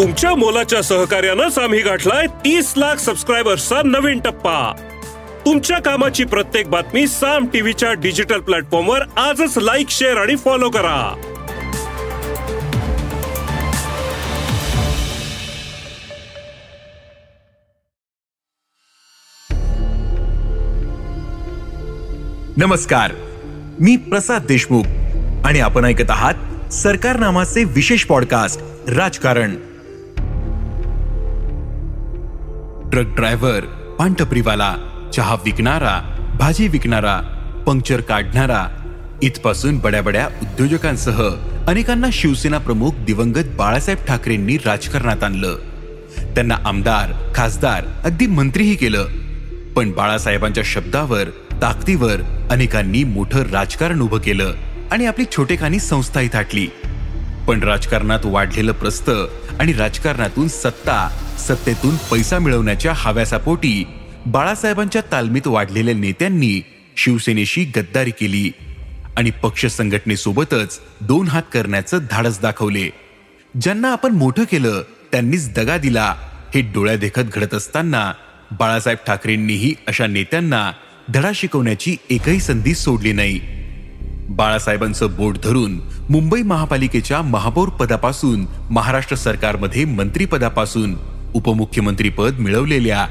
तुमच्या मोलाच्या सहकार्यानंच आम्ही गाठलाय तीस लाख सबस्क्रायबर्सचा नवीन टप्पा. तुमच्या कामाची प्रत्येक बातमी साम टीव्हीच्या डिजिटल प्लॅटफॉर्मवर आजच लाईक शेअर आणि फॉलो करा. नमस्कार. मी प्रसाद देशमुख आणि आपण ऐकत आहात सरकार नामाचे विशेष पॉडकास्ट राजकारण. ट्रक ड्रायव्हर पानटपरीवाला चहा विकणारा भाजी विकणारा पंक्चर काढणारा इथपासून बड्या बड्या उद्योजकांसह अनेकांना शिवसेना प्रमुख दिवंगत बाळासाहेब ठाकरेंनी राजकारणात आणलं. त्यांना आमदार खासदार अगदी मंत्रीही केलं. पण बाळासाहेबांच्या शब्दावर ताकदीवर अनेकांनी मोठं राजकारण उभं केलं आणि आपली छोटेखानी संस्थाही थाटली पण राजकारणात वाढलेलं प्रस्त आणि राजकारणातून सत्ता सत्तेतून पैसा मिळवण्याच्या हव्यासापोटी बाळासाहेबांच्या तालमीत वाढलेल्या नेत्यांनी शिवसेनेशी गद्दारी केली आणि पक्ष संघटनेसोबतच दोन हात करण्याचं धाडस दाखवले. ज्यांना आपण मोठं केलं त्यांनीच दगा दिला. हे डोळ्या देखत घडत असताना बाळासाहेब ठाकरेंनीही अशा नेत्यांना धडा शिकवण्याची एकही संधी सोडली नाही. बाळासाहेबांचं बोट धरून मुंबई महापालिकेच्या महापौर पदापासून महाराष्ट्र सरकारमध्ये मंत्रीपदापासून उपमुख्यमंत्रीपद मिळवलेल्या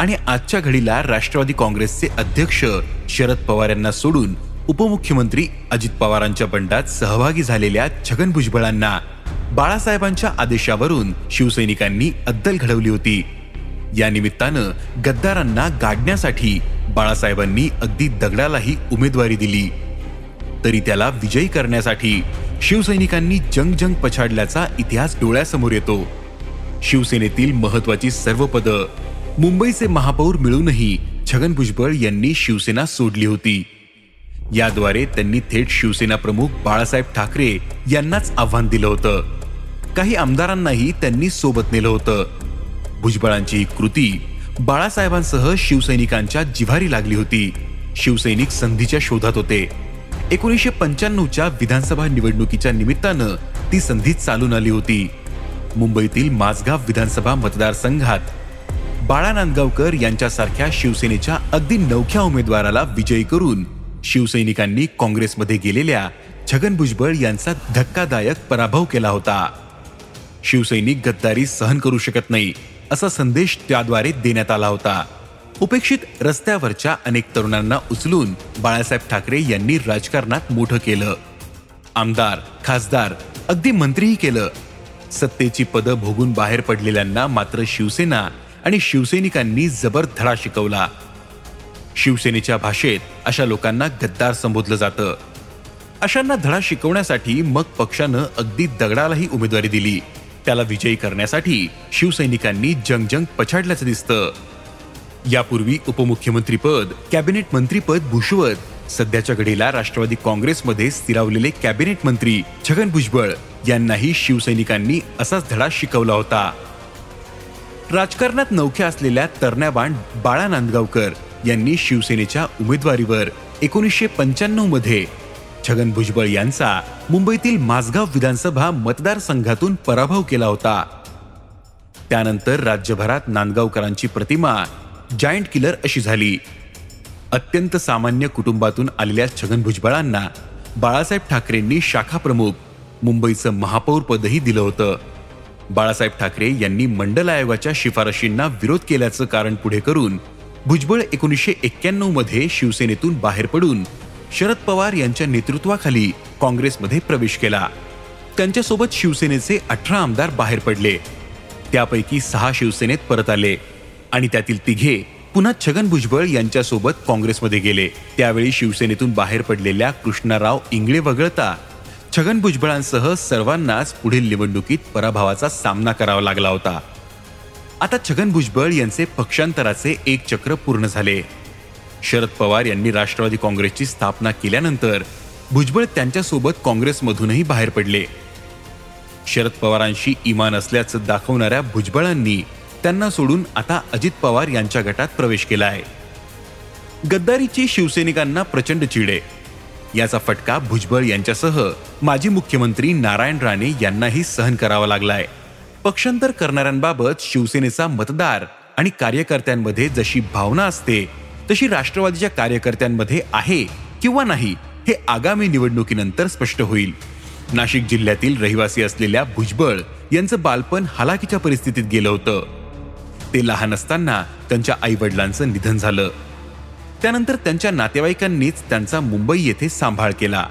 आणि आजच्या घडीला राष्ट्रवादी काँग्रेसचे अध्यक्ष शरद पवार यांना सोडून उपमुख्यमंत्री अजित पवारांच्या बंडात सहभागी झालेल्या छगन भुजबळांना बाळासाहेबांच्या आदेशावरून शिवसैनिकांनी अद्दल घडवली होती. या निमित्तानं गद्दारांना गाडण्यासाठी बाळासाहेबांनी अगदी दगडालाही उमेदवारी दिली. तरी त्याला विजयी करण्यासाठी शिवसैनिकांनी जंग जंग पछाडल्याचा इतिहास डोळ्यासमोर येतो. शिवसेनेतील महत्वाची सर्व पदं मुंबईचे महापौर मिळूनही छगन भुजबळ यांनी शिवसेना सोडली होती. याद्वारे त्यांनी थेट शिवसेना प्रमुख बाळासाहेब ठाकरे यांनाच आव्हान दिलं होतं. काही आमदारांनाही त्यांनी सोबत नेलं होतं. भुजबळांची ही कृती बाळासाहेबांसह शिवसैनिकांच्या जिव्हारी लागली होती. शिवसैनिक संधीच्या शोधात होते. एकोणीसशे पंच्याण्णवच्या विधानसभा निवडणुकीच्या निमित्तानं ती संधी चालून आली होती. मुंबईतील माझगाव विधानसभा मतदारसंघात बाळा नांदगावकर यांच्यासारख्या शिवसेनेच्या अगदी नवख्या उमेदवाराला विजयी करून शिवसैनिकांनी काँग्रेसमध्ये गेलेल्या छगन भुजबळ यांचा धक्कादायक पराभव केला होता. शिवसैनिक गद्दारी सहन करू शकत नाही असा संदेश त्याद्वारे देण्यात आला होता. उपेक्षित रस्त्यावरच्या अनेक तरुणांना उचलून बाळासाहेब ठाकरे यांनी राजकारणात मोठं केलं. आमदार खासदार अगदी मंत्रीही केलं. सत्तेची पदं भोगून बाहेर पडलेल्यांना मात्र शिवसेना आणि शिवसैनिकांनी जबर धडा शिकवला. शिवसेनेच्या भाषेत अशा लोकांना गद्दार संबोधलं जातं. अशांना धडा शिकवण्यासाठी मग पक्षानं अगदी दगडालाही उमेदवारी दिली. त्याला विजयी करण्यासाठी शिवसैनिकांनी जंगजंग पछाडल्याचं दिसतं. यापूर्वी उपमुख्यमंत्रीपद कॅबिनेट मंत्रीपद भूषवत. सध्याच्या घडीला राष्ट्रवादी काँग्रेसमध्ये स्थिरावलेले कॅबिनेट मंत्री छगन भुजबळ यांनाही शिवसैनिकांनी असाच धडा शिकवला होता. राजकारणात नौख्या असलेल्या तरण्याबाण बाळा नांदगावकर यांनी शिवसेनेच्या उमेदवारीवर एकोणीसशे पंच्याण्णवमध्ये छगन भुजबळ यांचा मुंबईतील माझगाव विधानसभा मतदारसंघातून पराभव केला होता. त्यानंतर राज्यभरात नांदगावकरांची प्रतिमा जायंट किलर अशी झाली. अत्यंत सामान्य कुटुंबातून आलेल्या छगन भुजबळांना बाळासाहेब ठाकरेंनी शाखा प्रमुख मुंबईचं महापौर पदही दिलं होतं. बाळासाहेब ठाकरे यांनी मंडल आयोगाच्या शिफारशींना विरोध केल्याचं कारण पुढे करून भुजबळ एकोणीसशे एक्क्याण्णवमध्ये शिवसेनेतून बाहेर पडून शरद पवार यांच्या नेतृत्वाखाली काँग्रेसमध्ये प्रवेश केला. त्यांच्यासोबत शिवसेनेचे अठरा आमदार बाहेर पडले. त्यापैकी सहा शिवसेनेत परत आले. आणि त्यातील तिघे पुन्हा छगन भुजबळ यांच्यासोबत काँग्रेसमध्ये गेले. त्यावेळी शिवसेनेतून बाहेर पडलेल्या कृष्णराव इंगळे वगळता छगन भुजबळांसह सर्वांनाच पुढील निवडणुकीत पराभवाचा सामना करावा लागला होता. आता छगन भुजबळ यांचे पक्षांतराचे एक चक्र पूर्ण झाले. शरद पवार यांनी राष्ट्रवादी काँग्रेसची स्थापना केल्यानंतर भुजबळ त्यांच्यासोबत काँग्रेसमधूनही बाहेर पडले. शरद पवारांशी इमान असल्याचं दाखवणाऱ्या भुजबळांनी त्यांना सोडून आता अजित पवार यांच्या गटात प्रवेश केला आहे. गद्दारीची शिवसैनिकांना प्रचंड चिडे. याचा फटका भुजबळ यांच्यासह माजी मुख्यमंत्री नारायण राणे यांनाही सहन करावा लागलाय. पक्षांतर करणाऱ्यांबाबत शिवसेनेचा मतदार आणि कार्यकर्त्यांमध्ये जशी भावना असते तशी राष्ट्रवादीच्या कार्यकर्त्यांमध्ये आहे किंवा नाही हे आगामी निवडणुकीनंतर स्पष्ट होईल. नाशिक जिल्ह्यातील रहिवासी असलेल्या भुजबळ यांचं बालपण हलाखीच्या परिस्थितीत गेलं होतं. ते लहान असताना त्यांच्या आईवडिलांचं निधन झालं. त्यानंतर त्यांच्या नातेवाईकांनीच त्यांचा मुंबई येथे सांभाळ केला.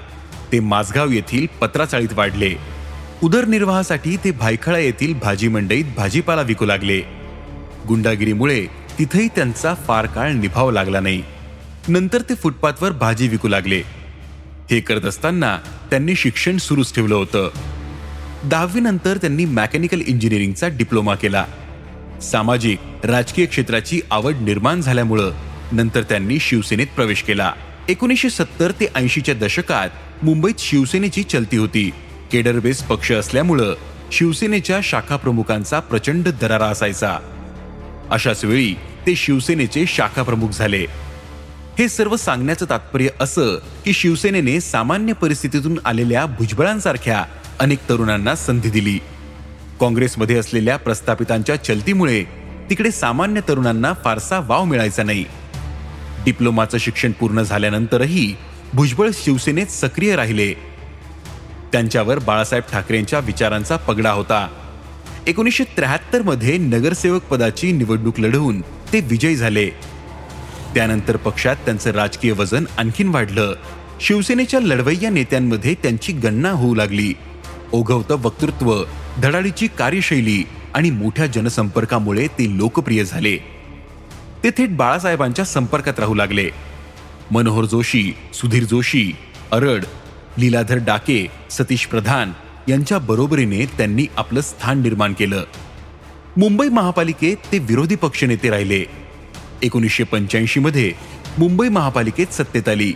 ते माझगाव येथील पत्राचाळीत वाढले. उदरनिर्वाहासाठी ते भायखळा येथील भाजी मंडईत भाजीपाला विकू लागले. गुंडागिरीमुळे तिथेही त्यांचा फार काळ निभाव लागला नाही. नंतर ते फुटपाथवर भाजी विकू लागले. हे करत असताना त्यांनी शिक्षण सुरूच ठेवलं होतं. दहावीनंतर त्यांनी मेकॅनिकल इंजिनिअरिंगचा डिप्लोमा केला. सामाजिक राजकीय क्षेत्राची आवड निर्माण झाल्यामुळं नंतर त्यांनी शिवसेनेत प्रवेश केला. एकोणीसशे सत्तर ते ऐंशीच्या दशकात मुंबईत शिवसेनेची चलती होती. केडरबेस पक्ष असल्यामुळं शिवसेनेच्या शाखा प्रमुखांचा प्रचंड दरारा असायचा. अशाच वेळी ते शिवसेनेचे शाखा प्रमुख झाले. हे सर्व सांगण्याचं तात्पर्य असं की शिवसेनेने सामान्य परिस्थितीतून आलेल्या भुजबळांसारख्या अनेक तरुणांना संधी दिली. काँग्रेसमध्ये असलेल्या प्रस्थापितांच्या चलतीमुळे तिकडे सामान्य तरुणांना फारसा वाव मिळायचा नाही. डिप्लोमाचं शिक्षण पूर्ण झाल्यानंतरही भुजबळ शिवसेनेत सक्रिय राहिले. त्यांच्यावर बाळासाहेब ठाकरेंच्या विचारांचा पगडा होता. एकोणीसशे त्र्याहत्तरमध्ये नगरसेवक पदाची निवडणूक लढवून ते विजयी झाले. त्यानंतर पक्षात त्यांचं राजकीय वजन आणखीन वाढलं. शिवसेनेच्या लढवय्या नेत्यांमध्ये त्यांची गणना होऊ लागली. ओघवतं वक्तृत्व धडाडीची कार्यशैली आणि मोठ्या जनसंपर्कामुळे ते लोकप्रिय झाले. ते थेट बाळासाहेबांच्या संपर्कात राहू लागले. मनोहर जोशी सुधीर जोशी अरड लीलाधर डाके सतीश प्रधान यांच्या बरोबरीने त्यांनी आपलं स्थान निर्माण केलं. मुंबई महापालिकेत ते विरोधी पक्षनेते राहिले. एकोणीसशे पंच्याऐंशी मध्ये मुंबई महापालिकेत सत्तेत आली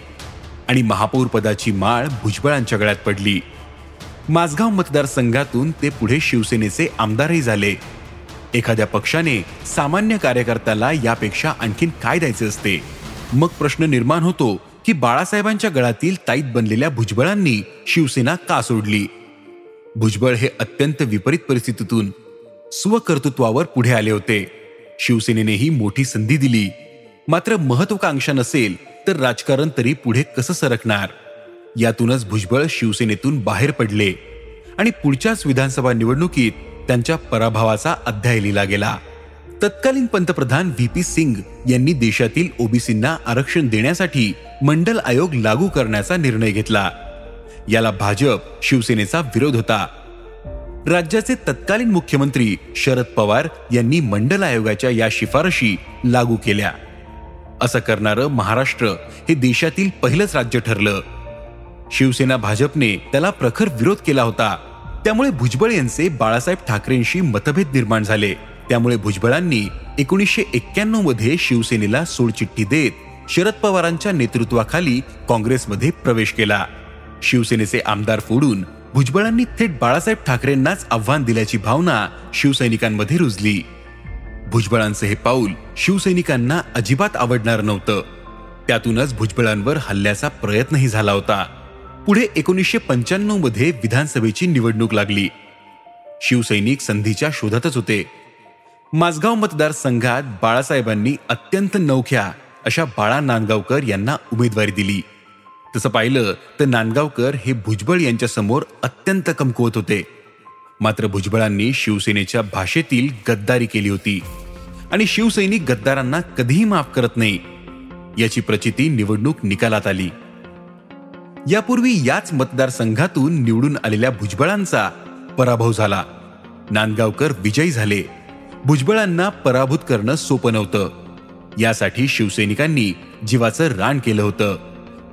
आणि महापौर पदाची माळ भुजबळांच्या गळ्यात पडली. माझगाव मतदारसंघातून ते पुढे शिवसेनेचे आमदारही झाले. एखाद्या पक्षाने सामान्य कार्यकर्त्याला यापेक्षा आणखीन काय द्यायचे असते? मग प्रश्न निर्माण होतो की बाळासाहेबांच्या गळातील ताईत बनलेल्या भुजबळांनी शिवसेना का सोडली? भुजबळ हे अत्यंत विपरीत परिस्थितीतून स्वकर्तृत्वावर पुढे आले होते. शिवसेनेनेही मोठी संधी दिली. मात्र महत्वाकांक्षा नसेल तर राजकारण तरी पुढे कसं सरकणार? यातूनच भुजबळ शिवसेनेतून बाहेर पडले. आणि पुढच्याच विधानसभा निवडणुकीत त्यांच्या पराभवाचा अध्याय लिहिला गेला. तत्कालीन पंतप्रधान व्ही पी सिंग यांनी देशातील ओबीसींना आरक्षण देण्यासाठी मंडल आयोग लागू करण्याचा निर्णय घेतला. याला भाजप शिवसेनेचा विरोध होता. राज्याचे तत्कालीन मुख्यमंत्री शरद पवार यांनी मंडल आयोगाच्या या शिफारशी लागू केल्या. असं करणारं महाराष्ट्र हे देशातील पहिलंच राज्य ठरलं. शिवसेना भाजपने त्याला प्रखर विरोध केला होता. त्यामुळे भुजबळ यांचे बाळासाहेब ठाकरेंशी मतभेद निर्माण झाले. त्यामुळे भुजबळांनी एकोणीसशे एक्क्याण्णवमध्ये शिवसेनेला सोडचिठ्ठी देत शरद पवारांच्या नेतृत्वाखाली काँग्रेसमध्ये प्रवेश केला. शिवसेनेचे आमदार फोडून भुजबळांनी थेट बाळासाहेब ठाकरेंनाच आव्हान दिल्याची भावना शिवसैनिकांमध्ये रुजली. भुजबळांचं हे पाऊल शिवसैनिकांना अजिबात आवडणार नव्हतं. त्यातूनच भुजबळांवर हल्ल्याचा प्रयत्नही झाला होता. पुढे एकोणीसशे पंच्याण्णवमध्ये विधानसभेची निवडणूक लागली. शिवसैनिक संधीच्या शोधातच होते. माझगाव मतदारसंघात बाळासाहेबांनी अत्यंत नवख्या अशा बाळा नांदगावकर यांना उमेदवारी दिली. तसं पाहिलं तर नांदगावकर हे भुजबळ यांच्यासमोर अत्यंत कमकुवत होते. मात्र भुजबळांनी शिवसेनेच्या भाषेतील गद्दारी केली होती. आणि शिवसैनिक गद्दारांना कधीही माफ करत नाही. याची प्रचिती निवडणूक निकालात आली. यापूर्वी याच मतदारसंघातून निवडून आलेल्या भुजबळांचा पराभव झाला. नांदगावकर विजयी झाले. भुजबळांना पराभूत करणं सोपं नव्हतं. यासाठी शिवसैनिकांनी जीवाचं रान केलं होतं.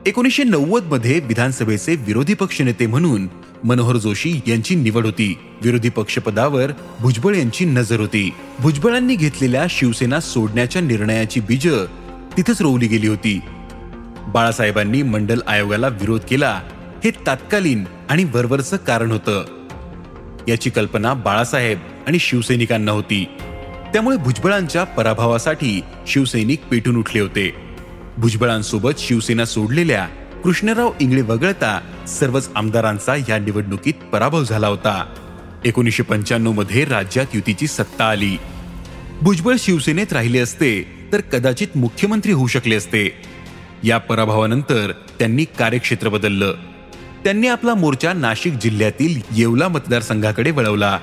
एकोणीसशे नव्वदमध्ये विधानसभेचे विरोधी पक्षनेते म्हणून मनोहर जोशी यांची निवड होती. विरोधी पक्षपदावर भुजबळ यांची नजर होती. भुजबळांनी घेतलेल्या शिवसेना सोडण्याच्या निर्णयाची बीज तिथेच रोवली गेली होती. बाळासाहेबांनी मंडल आयोगाला विरोध केला. हे तात्कालीन आणि वरवरचं कारण होतं. याची कल्पना बाळासाहेब आणि शिवसैनिकांना होती. त्यामुळे भुजबळांच्या पराभवासाठी शिवसैनिक पेटून उठले होते. भुजबळांसोबत शिवसेना सोडलेल्या कृष्णराव इंगळे वगळता सर्वच आमदारांचा या निवडणुकीत पराभव झाला होता. एकोणीसशे पंच्याण्णवमध्ये राज्यात युतीची सत्ता आली. भुजबळ शिवसेनेत राहिले असते तर कदाचित मुख्यमंत्री होऊ शकले असते. या पराभवानंतर त्यांनी कार्यक्षेत्र बदललं. त्यांनी आपला मोर्चा नाशिक जिल्ह्यातील येवला मतदारसंघाकडे वळवला.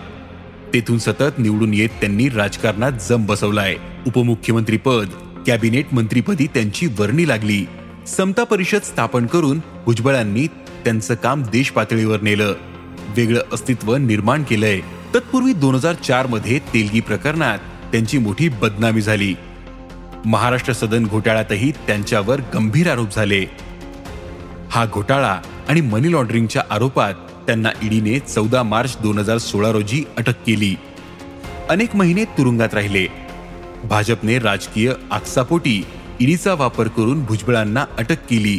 तेथून सतत निवडून येत त्यांनी राजकारणात जम बसवलाय. उपमुख्यमंत्रीपद कॅबिनेट मंत्रीपदी त्यांची वर्णी लागली. समता परिषद स्थापन करून भुजबळांनी त्यांचं काम देश पातळीवर नेलं. वेगळं अस्तित्व निर्माण केलंय. तत्पूर्वी दोन हजार चारमध्ये तेलगी प्रकरणात त्यांची मोठी बदनामी झाली. महाराष्ट्र सदन घोटाळ्यातही त्यांच्यावर गंभीर आरोप झाले. हा घोटाळा आणि मनी लॉन्ड्रिंगच्या आरोपात त्यांना ईडीने चौदा मार्च दोन हजार सोळा रोजी अटक केली. अनेक महिने तुरुंगात राहिले. भाजपने राजकीय आकसापोटी ईडीचा वापर करून भुजबळांना अटक केली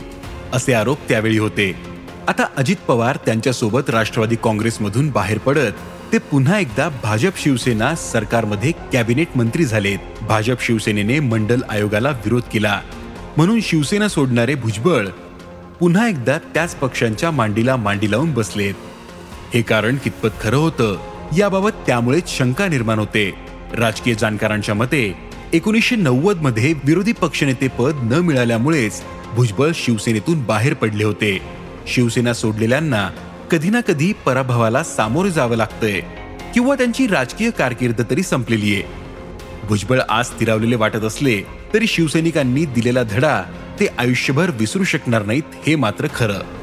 असे आरोप त्यावेळी होते. आता अजित पवार त्यांच्यासोबत राष्ट्रवादी काँग्रेसमधून बाहेर पडत ते पुन्हा एकदा भाजप शिवसेना सरकारमध्ये कॅबिनेट मंत्री झालेत. भाजप शिवसेनेने मंडल आयोगाला विरोध केला. म्हणून शिवसेना सोडणारे भुजबळ पुन्हा एकदा त्याच पक्षांच्या मांडीला मांडी लावून बसलेत. हे कारण कितपत खरं होतं याबाबत त्यामुळेच शंका निर्माण होते. राजकीय जाणकारांच्या मते एकोणीसशे नव्वदमध्ये विरोधी पक्षनेते पद न मिळाल्यामुळेच भुजबळ शिवसेनेतून बाहेर पडले होते. शिवसेना सोडलेल्यांना कधी ना कधी पराभवाला सामोरे जावं लागतंय. किंवा त्यांची राजकीय कारकीर्द तरी संपलेली आहे. भुजबळ आज स्थिरावलेले वाटत असले तरी शिवसैनिकांनी दिलेला धडा ते आयुष्यभर विसरू शकणार नाहीत हे मात्र खरं.